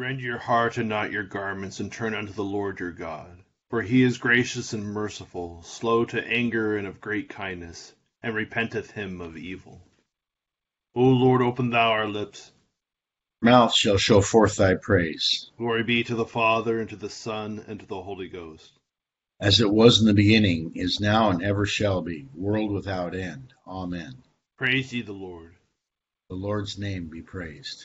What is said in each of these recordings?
Rend your heart and not your garments, and turn unto the Lord your God. For he is gracious and merciful, slow to anger and of great kindness, and repenteth him of evil. O Lord, open thou our lips. Mouth shall show forth thy praise. Glory be to the Father, and to the Son, and to the Holy Ghost. As it was in the beginning, is now, and ever shall be, world without end. Amen. Praise ye the Lord. The Lord's name be praised.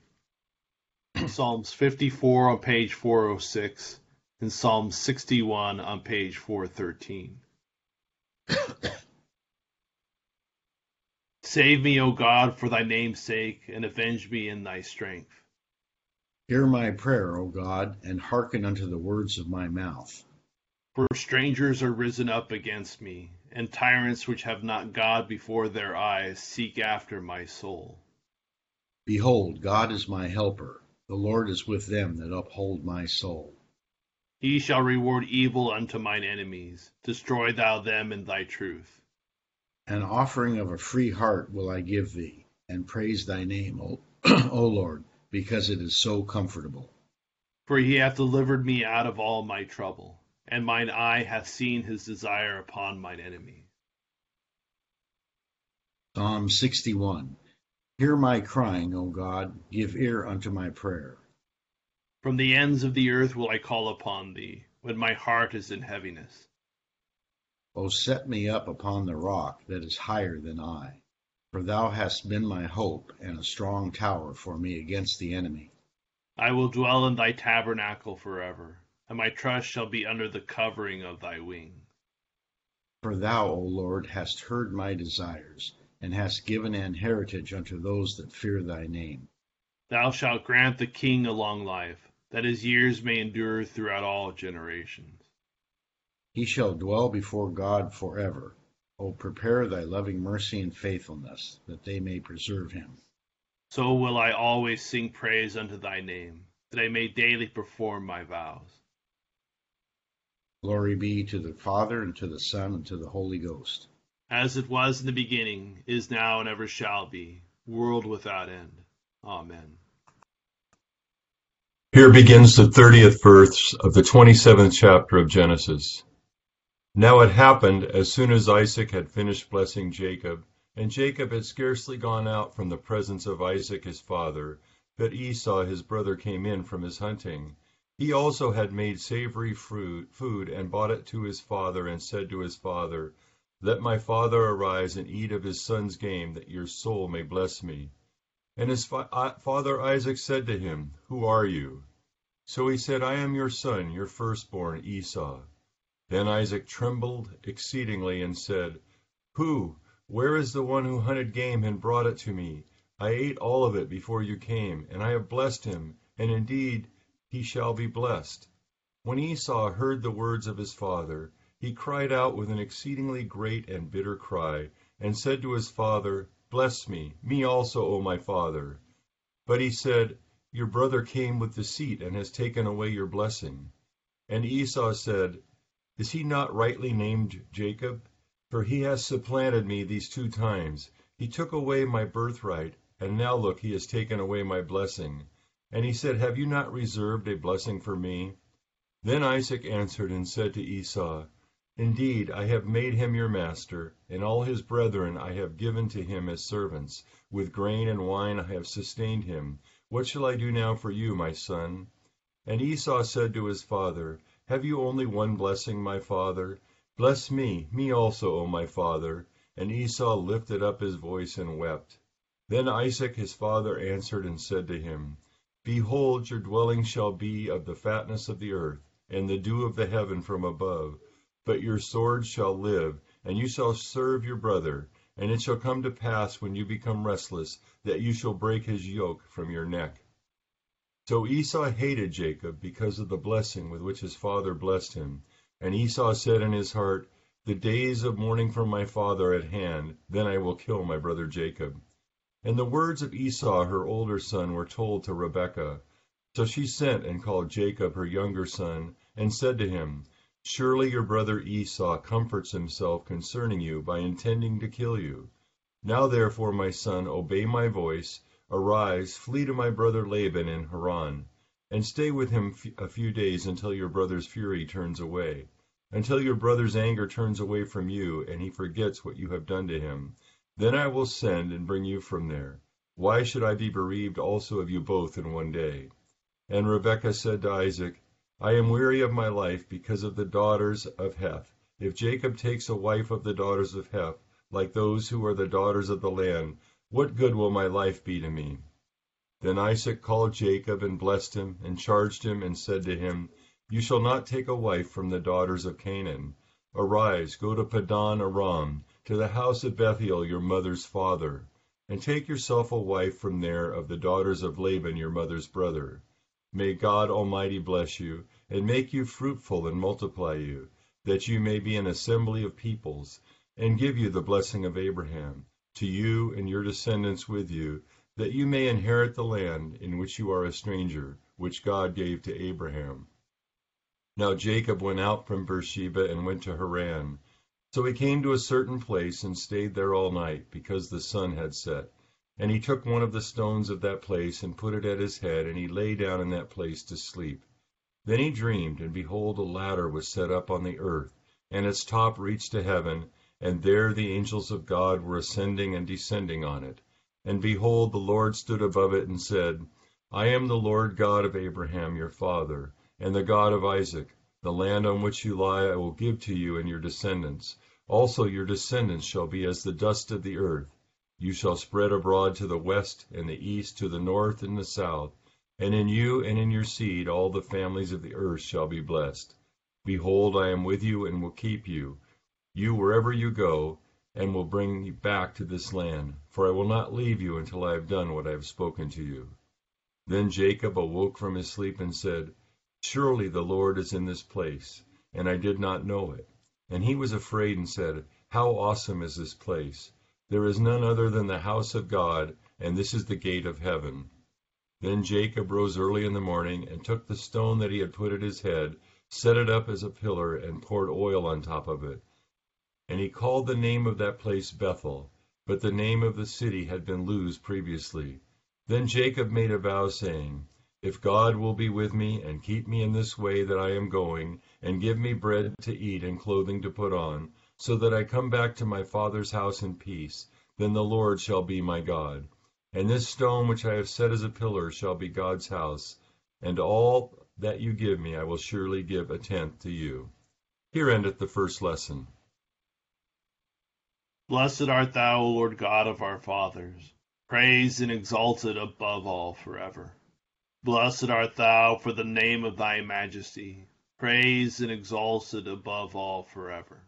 Psalms 54 on page 406 and Psalm 61 on page 413. Save me, O God, for thy name's sake, and avenge me in thy strength. Hear my prayer, O God, and hearken unto the words of my mouth. For strangers are risen up against me, and tyrants which have not God before their eyes seek after my soul. Behold, God is my helper. The Lord is with them that uphold my soul. He shall reward evil unto mine enemies. Destroy thou them in thy truth. An offering of a free heart will I give thee, and praise thy name, O, o Lord, because it is so comfortable. For he hath delivered me out of all my trouble, and mine eye hath seen his desire upon mine enemy. Psalm 61 Hear my crying, O God, give ear unto my prayer. From the ends of the earth will I call upon thee, when my heart is in heaviness. O set me up upon the rock that is higher than I, for thou hast been my hope and a strong tower for me against the enemy. I will dwell in thy tabernacle forever, and my trust shall be under the covering of thy wings. For thou, O Lord, hast heard my desires, and hast given an heritage unto those that fear thy name. Thou shalt grant the king a long life, that his years may endure throughout all generations. He shall dwell before God for ever. O prepare thy loving mercy and faithfulness, that they may preserve him. So will I always sing praise unto thy name, that I may daily perform my vows. Glory be to the Father, and to the Son, and to the Holy Ghost. As it was in the beginning, is now, and ever shall be, world without end. Amen. Here begins the 30th verse of the 27th chapter of Genesis. Now it happened, as soon as Isaac had finished blessing Jacob, and Jacob had scarcely gone out from the presence of Isaac his father, that Esau his brother came in from his hunting. He also had made savory fruit, food and brought it to his father, and said to his father, Let my father arise and eat of his son's game, that your soul may bless me. And his fa- father Isaac said to him, Who are you? So he said, I am your son, your firstborn, Esau. Then Isaac trembled exceedingly and said, Who? Where is the one who hunted game and brought it to me? I ate all of it before you came, and I have blessed him, and indeed he shall be blessed. When Esau heard the words of his father, he cried out with an exceedingly great and bitter cry, and said to his father, Bless me, me also, O my father. But he said, Your brother came with deceit, and has taken away your blessing. And Esau said, Is he not rightly named Jacob? For he has supplanted me these two times. He took away my birthright, and now look, he has taken away my blessing. And he said, Have you not reserved a blessing for me? Then Isaac answered and said to Esau, Indeed, I have made him your master, and all his brethren I have given to him as servants. With grain and wine I have sustained him. What shall I do now for you, my son? And Esau said to his father, Have you only one blessing, my father? Bless me, me also, O my father. And Esau lifted up his voice and wept. Then Isaac his father answered and said to him, Behold, your dwelling shall be of the fatness of the earth, and the dew of the heaven from above. But your sword shall live, and you shall serve your brother. And it shall come to pass when you become restless, that you shall break his yoke from your neck. So Esau hated Jacob because of the blessing with which his father blessed him. And Esau said in his heart, The days of mourning for my father are at hand, then I will kill my brother Jacob. And the words of Esau her older son were told to Rebekah. So she sent and called Jacob her younger son, and said to him, Surely your brother Esau comforts himself concerning you by intending to kill you. Now therefore, my son, obey my voice, arise, flee to my brother Laban in Haran, and stay with him a few days until your brother's fury turns away, until your brother's anger turns away from you, and he forgets what you have done to him. Then I will send and bring you from there. Why should I be bereaved also of you both in one day? And Rebekah said to Isaac, I am weary of my life because of the daughters of Heth. If Jacob takes a wife of the daughters of Heth, like those who are the daughters of the land, what good will my life be to me? Then Isaac called Jacob and blessed him, and charged him, and said to him, You shall not take a wife from the daughters of Canaan. Arise, go to Padan Aram, to the house of Bethuel your mother's father, and take yourself a wife from there of the daughters of Laban your mother's brother. May God Almighty bless you, and make you fruitful and multiply you, that you may be an assembly of peoples, and give you the blessing of Abraham, to you and your descendants with you, that you may inherit the land in which you are a stranger, which God gave to Abraham. Now Jacob went out from Beersheba and went to Haran. So he came to a certain place and stayed there all night, because the sun had set. And he took one of the stones of that place, and put it at his head, and he lay down in that place to sleep. Then he dreamed, and behold a ladder was set up on the earth, and its top reached to heaven, and there the angels of God were ascending and descending on it. And behold, the Lord stood above it, and said, I am the Lord God of Abraham your father, and the God of Isaac. The land on which you lie I will give to you and your descendants. Also your descendants shall be as the dust of the earth. You shall spread abroad to the west and the east, to the north and the south, and in you and in your seed all the families of the earth shall be blessed. Behold, I am with you and will keep you, you wherever you go, and will bring you back to this land, for I will not leave you until I have done what I have spoken to you. Then Jacob awoke from his sleep and said, Surely the Lord is in this place, and I did not know it. And he was afraid and said, How awesome is this place! There is none other than the house of God, and this is the gate of heaven. Then Jacob rose early in the morning, and took the stone that he had put at his head, set it up as a pillar, and poured oil on top of it. And he called the name of that place Bethel, but the name of the city had been Luz previously. Then Jacob made a vow, saying, If God will be with me, and keep me in this way that I am going, and give me bread to eat and clothing to put on, so that I come back to my father's house in peace, then the Lord shall be my God. And this stone which I have set as a pillar shall be God's house, and all that you give me I will surely give a tenth to you. Here endeth the first lesson. Blessed art thou, O Lord God of our fathers, praised and exalted above all forever. Blessed art thou for the name of thy majesty, praised and exalted above all forever.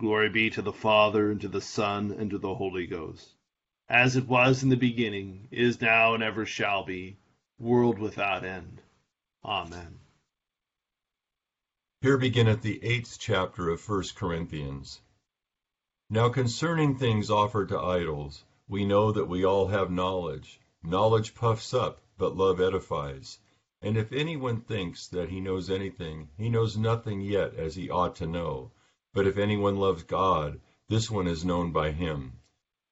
Glory be to the Father, and to the Son, and to the Holy Ghost, as it was in the beginning, is now, and ever shall be, world without end. Amen. Here beginneth the eighth chapter of First Corinthians. Now concerning things offered to idols, we know that we all have knowledge. Knowledge puffs up, but love edifies. And if any one thinks that he knows anything, he knows nothing yet as he ought to know. But if any one loves God, this one is known by him.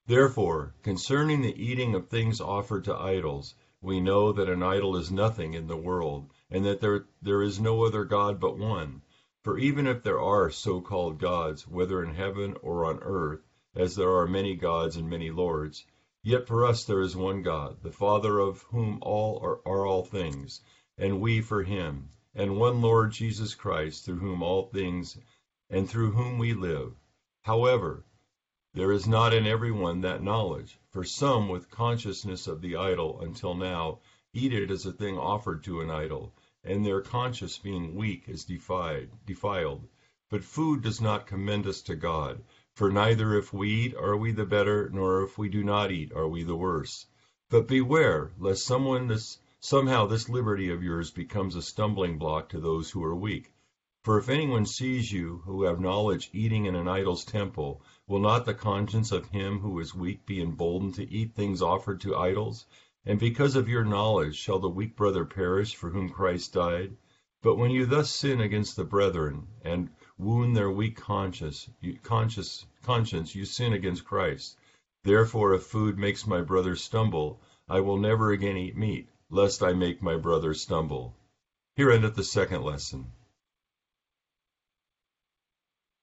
Therefore, concerning the eating of things offered to idols, we know that an idol is nothing in the world, and that there, there is no other God but one. For even if there are so-called gods, whether in heaven or on earth, as there are many gods and many lords, yet for us there is one God, the Father of whom all are, are all things, and we for him, and one Lord Jesus Christ, through whom all things and through whom we live. However, there is not in every one that knowledge, for some with consciousness of the idol until now eat it as a thing offered to an idol, and their conscience being weak is defied, defiled. But food does not commend us to God, for neither if we eat are we the better, nor if we do not eat are we the worse. But beware, lest someone this Somehow this liberty of yours becomes a stumbling block to those who are weak. For if anyone sees you who have knowledge eating in an idol's temple, will not the conscience of him who is weak be emboldened to eat things offered to idols? And because of your knowledge shall the weak brother perish for whom Christ died? But when you thus sin against the brethren, and wound their weak conscience, you, conscience, conscience, you sin against Christ. Therefore if food makes my brother stumble, I will never again eat meat lest I make my brother stumble. Here endeth the second lesson.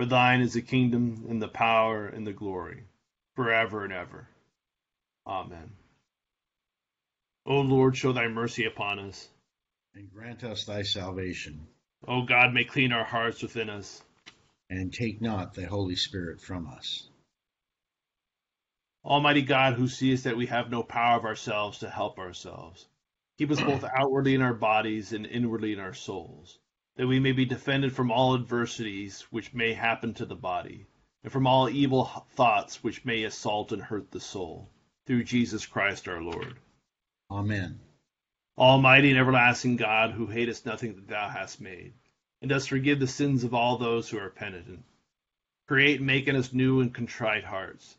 For thine is the kingdom, and the power, and the glory, forever and ever. Amen. O Lord, show thy mercy upon us. And grant us thy salvation. O God, may clean our hearts within us. And take not thy Holy Spirit from us. Almighty God, who seest that we have no power of ourselves to help ourselves, keep us both outwardly in our bodies and inwardly in our souls, that we may be defended from all adversities which may happen to the body, and from all evil thoughts which may assault and hurt the soul, through Jesus Christ our Lord. Amen. Almighty and everlasting God, who hatest nothing that thou hast made, and dost forgive the sins of all those who are penitent, create and make in us new and contrite hearts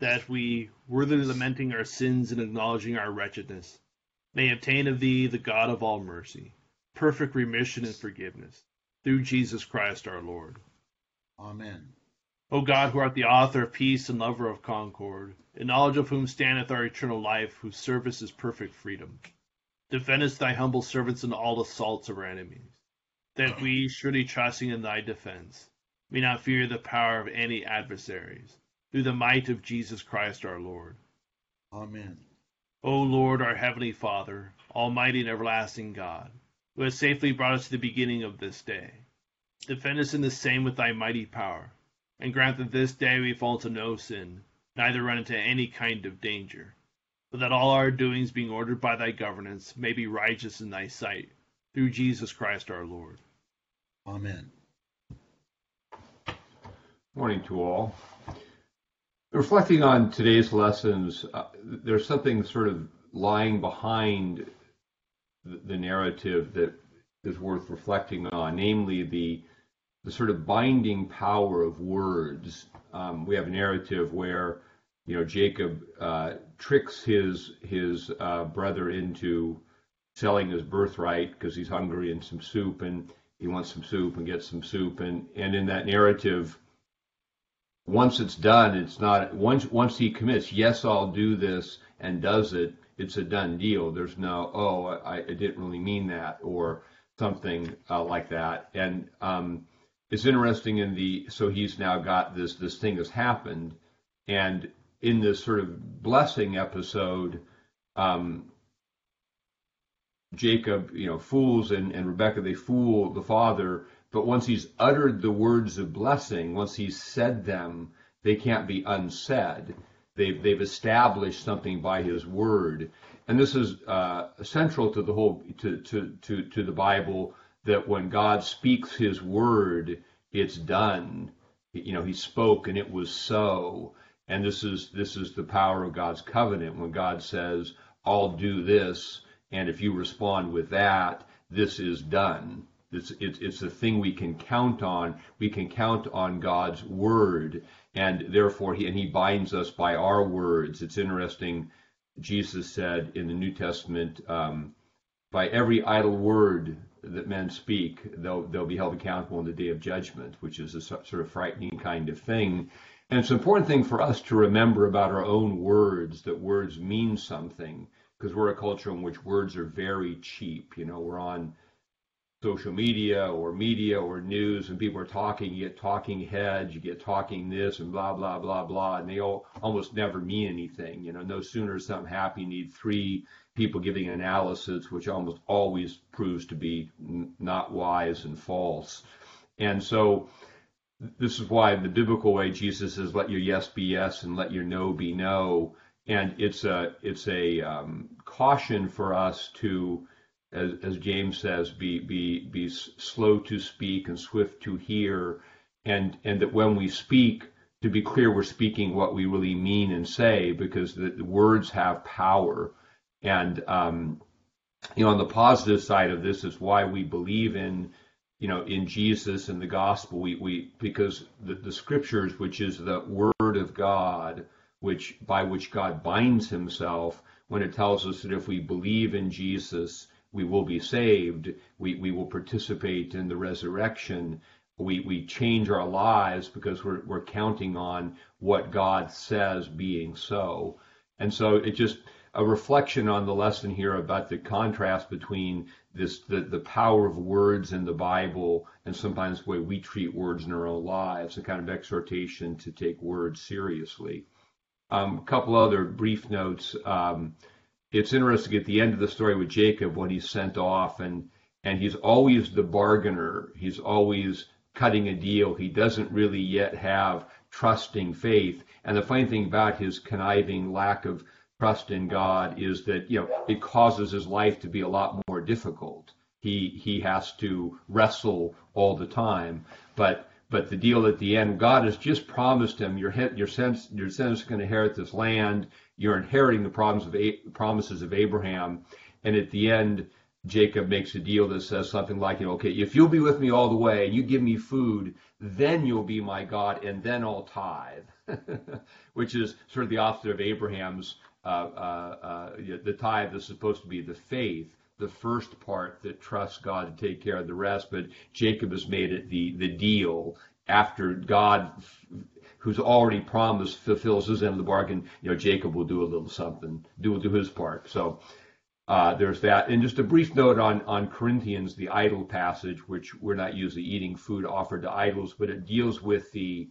that we, worthily lamenting our sins and acknowledging our wretchedness, may obtain of thee, the God of all mercy, perfect remission and forgiveness, through Jesus Christ our Lord. Amen. O God, who art the author of peace and lover of concord, in knowledge of whom standeth our eternal life, whose service is perfect freedom, defendest thy humble servants in all assaults of our enemies, that we, surely trusting in thy defense, may not fear the power of any adversaries through the might of Jesus Christ our Lord. Amen. O Lord, our heavenly Father, almighty and everlasting God, who has safely brought us to the beginning of this day, defend us in the same with thy mighty power, and grant that this day we fall to no sin, neither run into any kind of danger, but that all our doings being ordered by thy governance may be righteous in thy sight, through Jesus Christ our Lord. Amen. Morning to all. Reflecting on today's lessons, uh, there's something sort of lying behind the, narrative that is worth reflecting on, namely the the sort of binding power of words. Um, we have a narrative where you know Jacob uh, tricks his his uh, brother into selling his birthright because he's hungry and some soup, and he wants some soup and gets some soup, and and in that narrative once it's done, it's not once once he commits, yes, I'll do this and does it, it's a done deal. There's no, oh, I, I didn't really mean that or something uh, like that. And um, it's interesting in the so he's now got this this thing has happened, and in this sort of blessing episode, um, Jacob, you know, fools and, and Rebecca, they fool the father but once he's uttered the words of blessing, once he's said them, they can't be unsaid. They've, they've established something by his word. And this is uh, central to the whole, to, to, to, to the Bible, that when God speaks his word, it's done. You know, he spoke and it was so. And this is, this is the power of God's covenant. When God says, I'll do this, and if you respond with that, this is done. It's, it's, it's a thing we can count on. We can count on God's word, and therefore, he, and He binds us by our words. It's interesting. Jesus said in the New Testament, um, by every idle word that men speak, they'll, they'll be held accountable in the day of judgment, which is a sort of frightening kind of thing. And it's an important thing for us to remember about our own words, that words mean something, because we're a culture in which words are very cheap. You know, we're on social media or media or news and people are talking, you get talking heads, you get talking this and blah, blah, blah, blah, and they all almost never mean anything. You know, no sooner is something happen, you need three people giving analysis, which almost always proves to be n- not wise and false. And so this is why the biblical way Jesus says, let your yes be yes and let your no be no. And it's a, it's a um, caution for us to, as, as James says, be, be, be slow to speak and swift to hear, and, and that when we speak, to be clear, we're speaking what we really mean and say because the, the words have power. And, um, you know, on the positive side of this is why we believe in, you know, in Jesus and the gospel. We, we because the, the scriptures, which is the word of God, which by which God binds himself, when it tells us that if we believe in Jesus, we will be saved. We, we will participate in the resurrection. We, we change our lives because we're, we're counting on what God says being so. And so it just a reflection on the lesson here about the contrast between this the, the power of words in the Bible and sometimes the way we treat words in our own lives, a kind of exhortation to take words seriously. Um, a couple other brief notes. Um, it's interesting at the end of the story with Jacob when he's sent off and and he's always the bargainer. He's always cutting a deal. He doesn't really yet have trusting faith. And the funny thing about his conniving lack of trust in God is that you know it causes his life to be a lot more difficult. He he has to wrestle all the time. But but the deal at the end, God has just promised him, your your sense your sense is going to inherit this land. You're inheriting the problems of promises of Abraham, and at the end, Jacob makes a deal that says something like, you know, okay, if you'll be with me all the way and you give me food, then you'll be my God, and then I'll tithe, which is sort of the opposite of Abraham's. Uh, uh, uh, the tithe is supposed to be the faith, the first part that trusts God to take care of the rest, but Jacob has made it the the deal after God, who's already promised, fulfills his end of the bargain. You know, Jacob will do a little something, do do his part. So uh, there's that. And just a brief note on, on Corinthians, the idol passage, which we're not usually eating food offered to idols, but it deals with the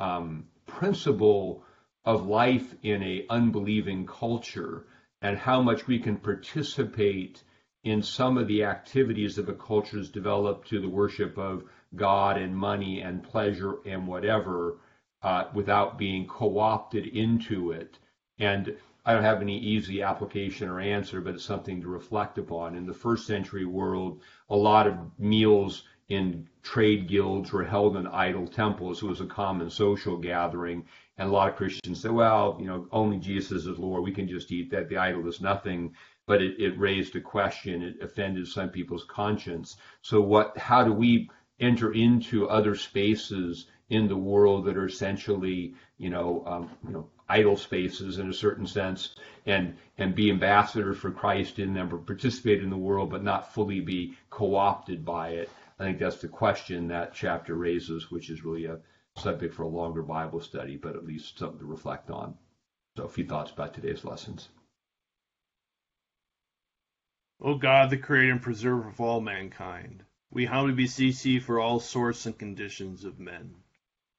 um, principle of life in a unbelieving culture and how much we can participate in some of the activities of a culture is developed to the worship of God and money and pleasure and whatever uh, without being co-opted into it. And I don't have any easy application or answer, but it's something to reflect upon. In the first century world, a lot of meals in trade guilds were held in idol temples. It was a common social gathering. And a lot of Christians say, well, you know, only Jesus is Lord. We can just eat that. The idol is nothing. But it, it raised a question. It offended some people's conscience. So what, how do we enter into other spaces in the world that are essentially, you know, um, you know, spaces in a certain sense and and be ambassadors for Christ in them or participate in the world but not fully be co-opted by it. I think that's the question that chapter raises, which is really a subject for a longer Bible study, but at least something to reflect on. So a few thoughts about today's lessons. O God, the creator and preserver of all mankind, we humbly beseech thee for all sorts and conditions of men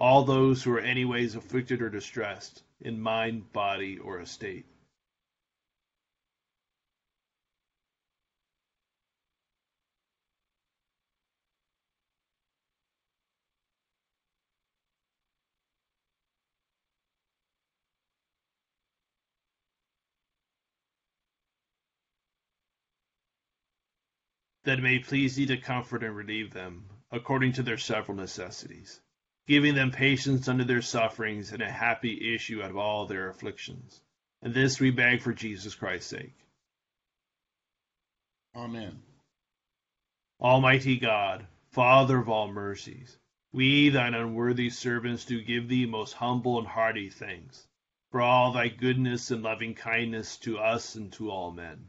all those who are anyways afflicted or distressed, in mind, body, or estate. that it may please thee to comfort and relieve them, according to their several necessities giving them patience under their sufferings and a happy issue out of all their afflictions. And this we beg for Jesus Christ's sake. Amen. Almighty God, Father of all mercies, we, thine unworthy servants, do give thee most humble and hearty thanks for all thy goodness and loving kindness to us and to all men.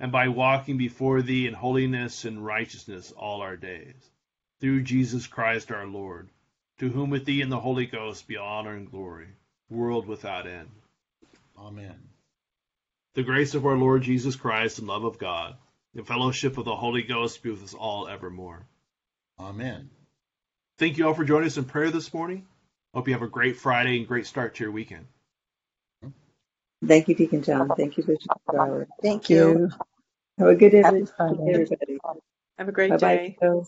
and by walking before thee in holiness and righteousness all our days. Through Jesus Christ our Lord, to whom with thee and the Holy Ghost be honor and glory, world without end. Amen. The grace of our Lord Jesus Christ and love of God, the fellowship of the Holy Ghost be with us all evermore. Amen. Thank you all for joining us in prayer this morning. Hope you have a great Friday and great start to your weekend. Thank you, Deacon John. Thank you, Bishop Bauer. Thank you. Have a good Happy every- Friday. everybody. Have a great Bye day. bye.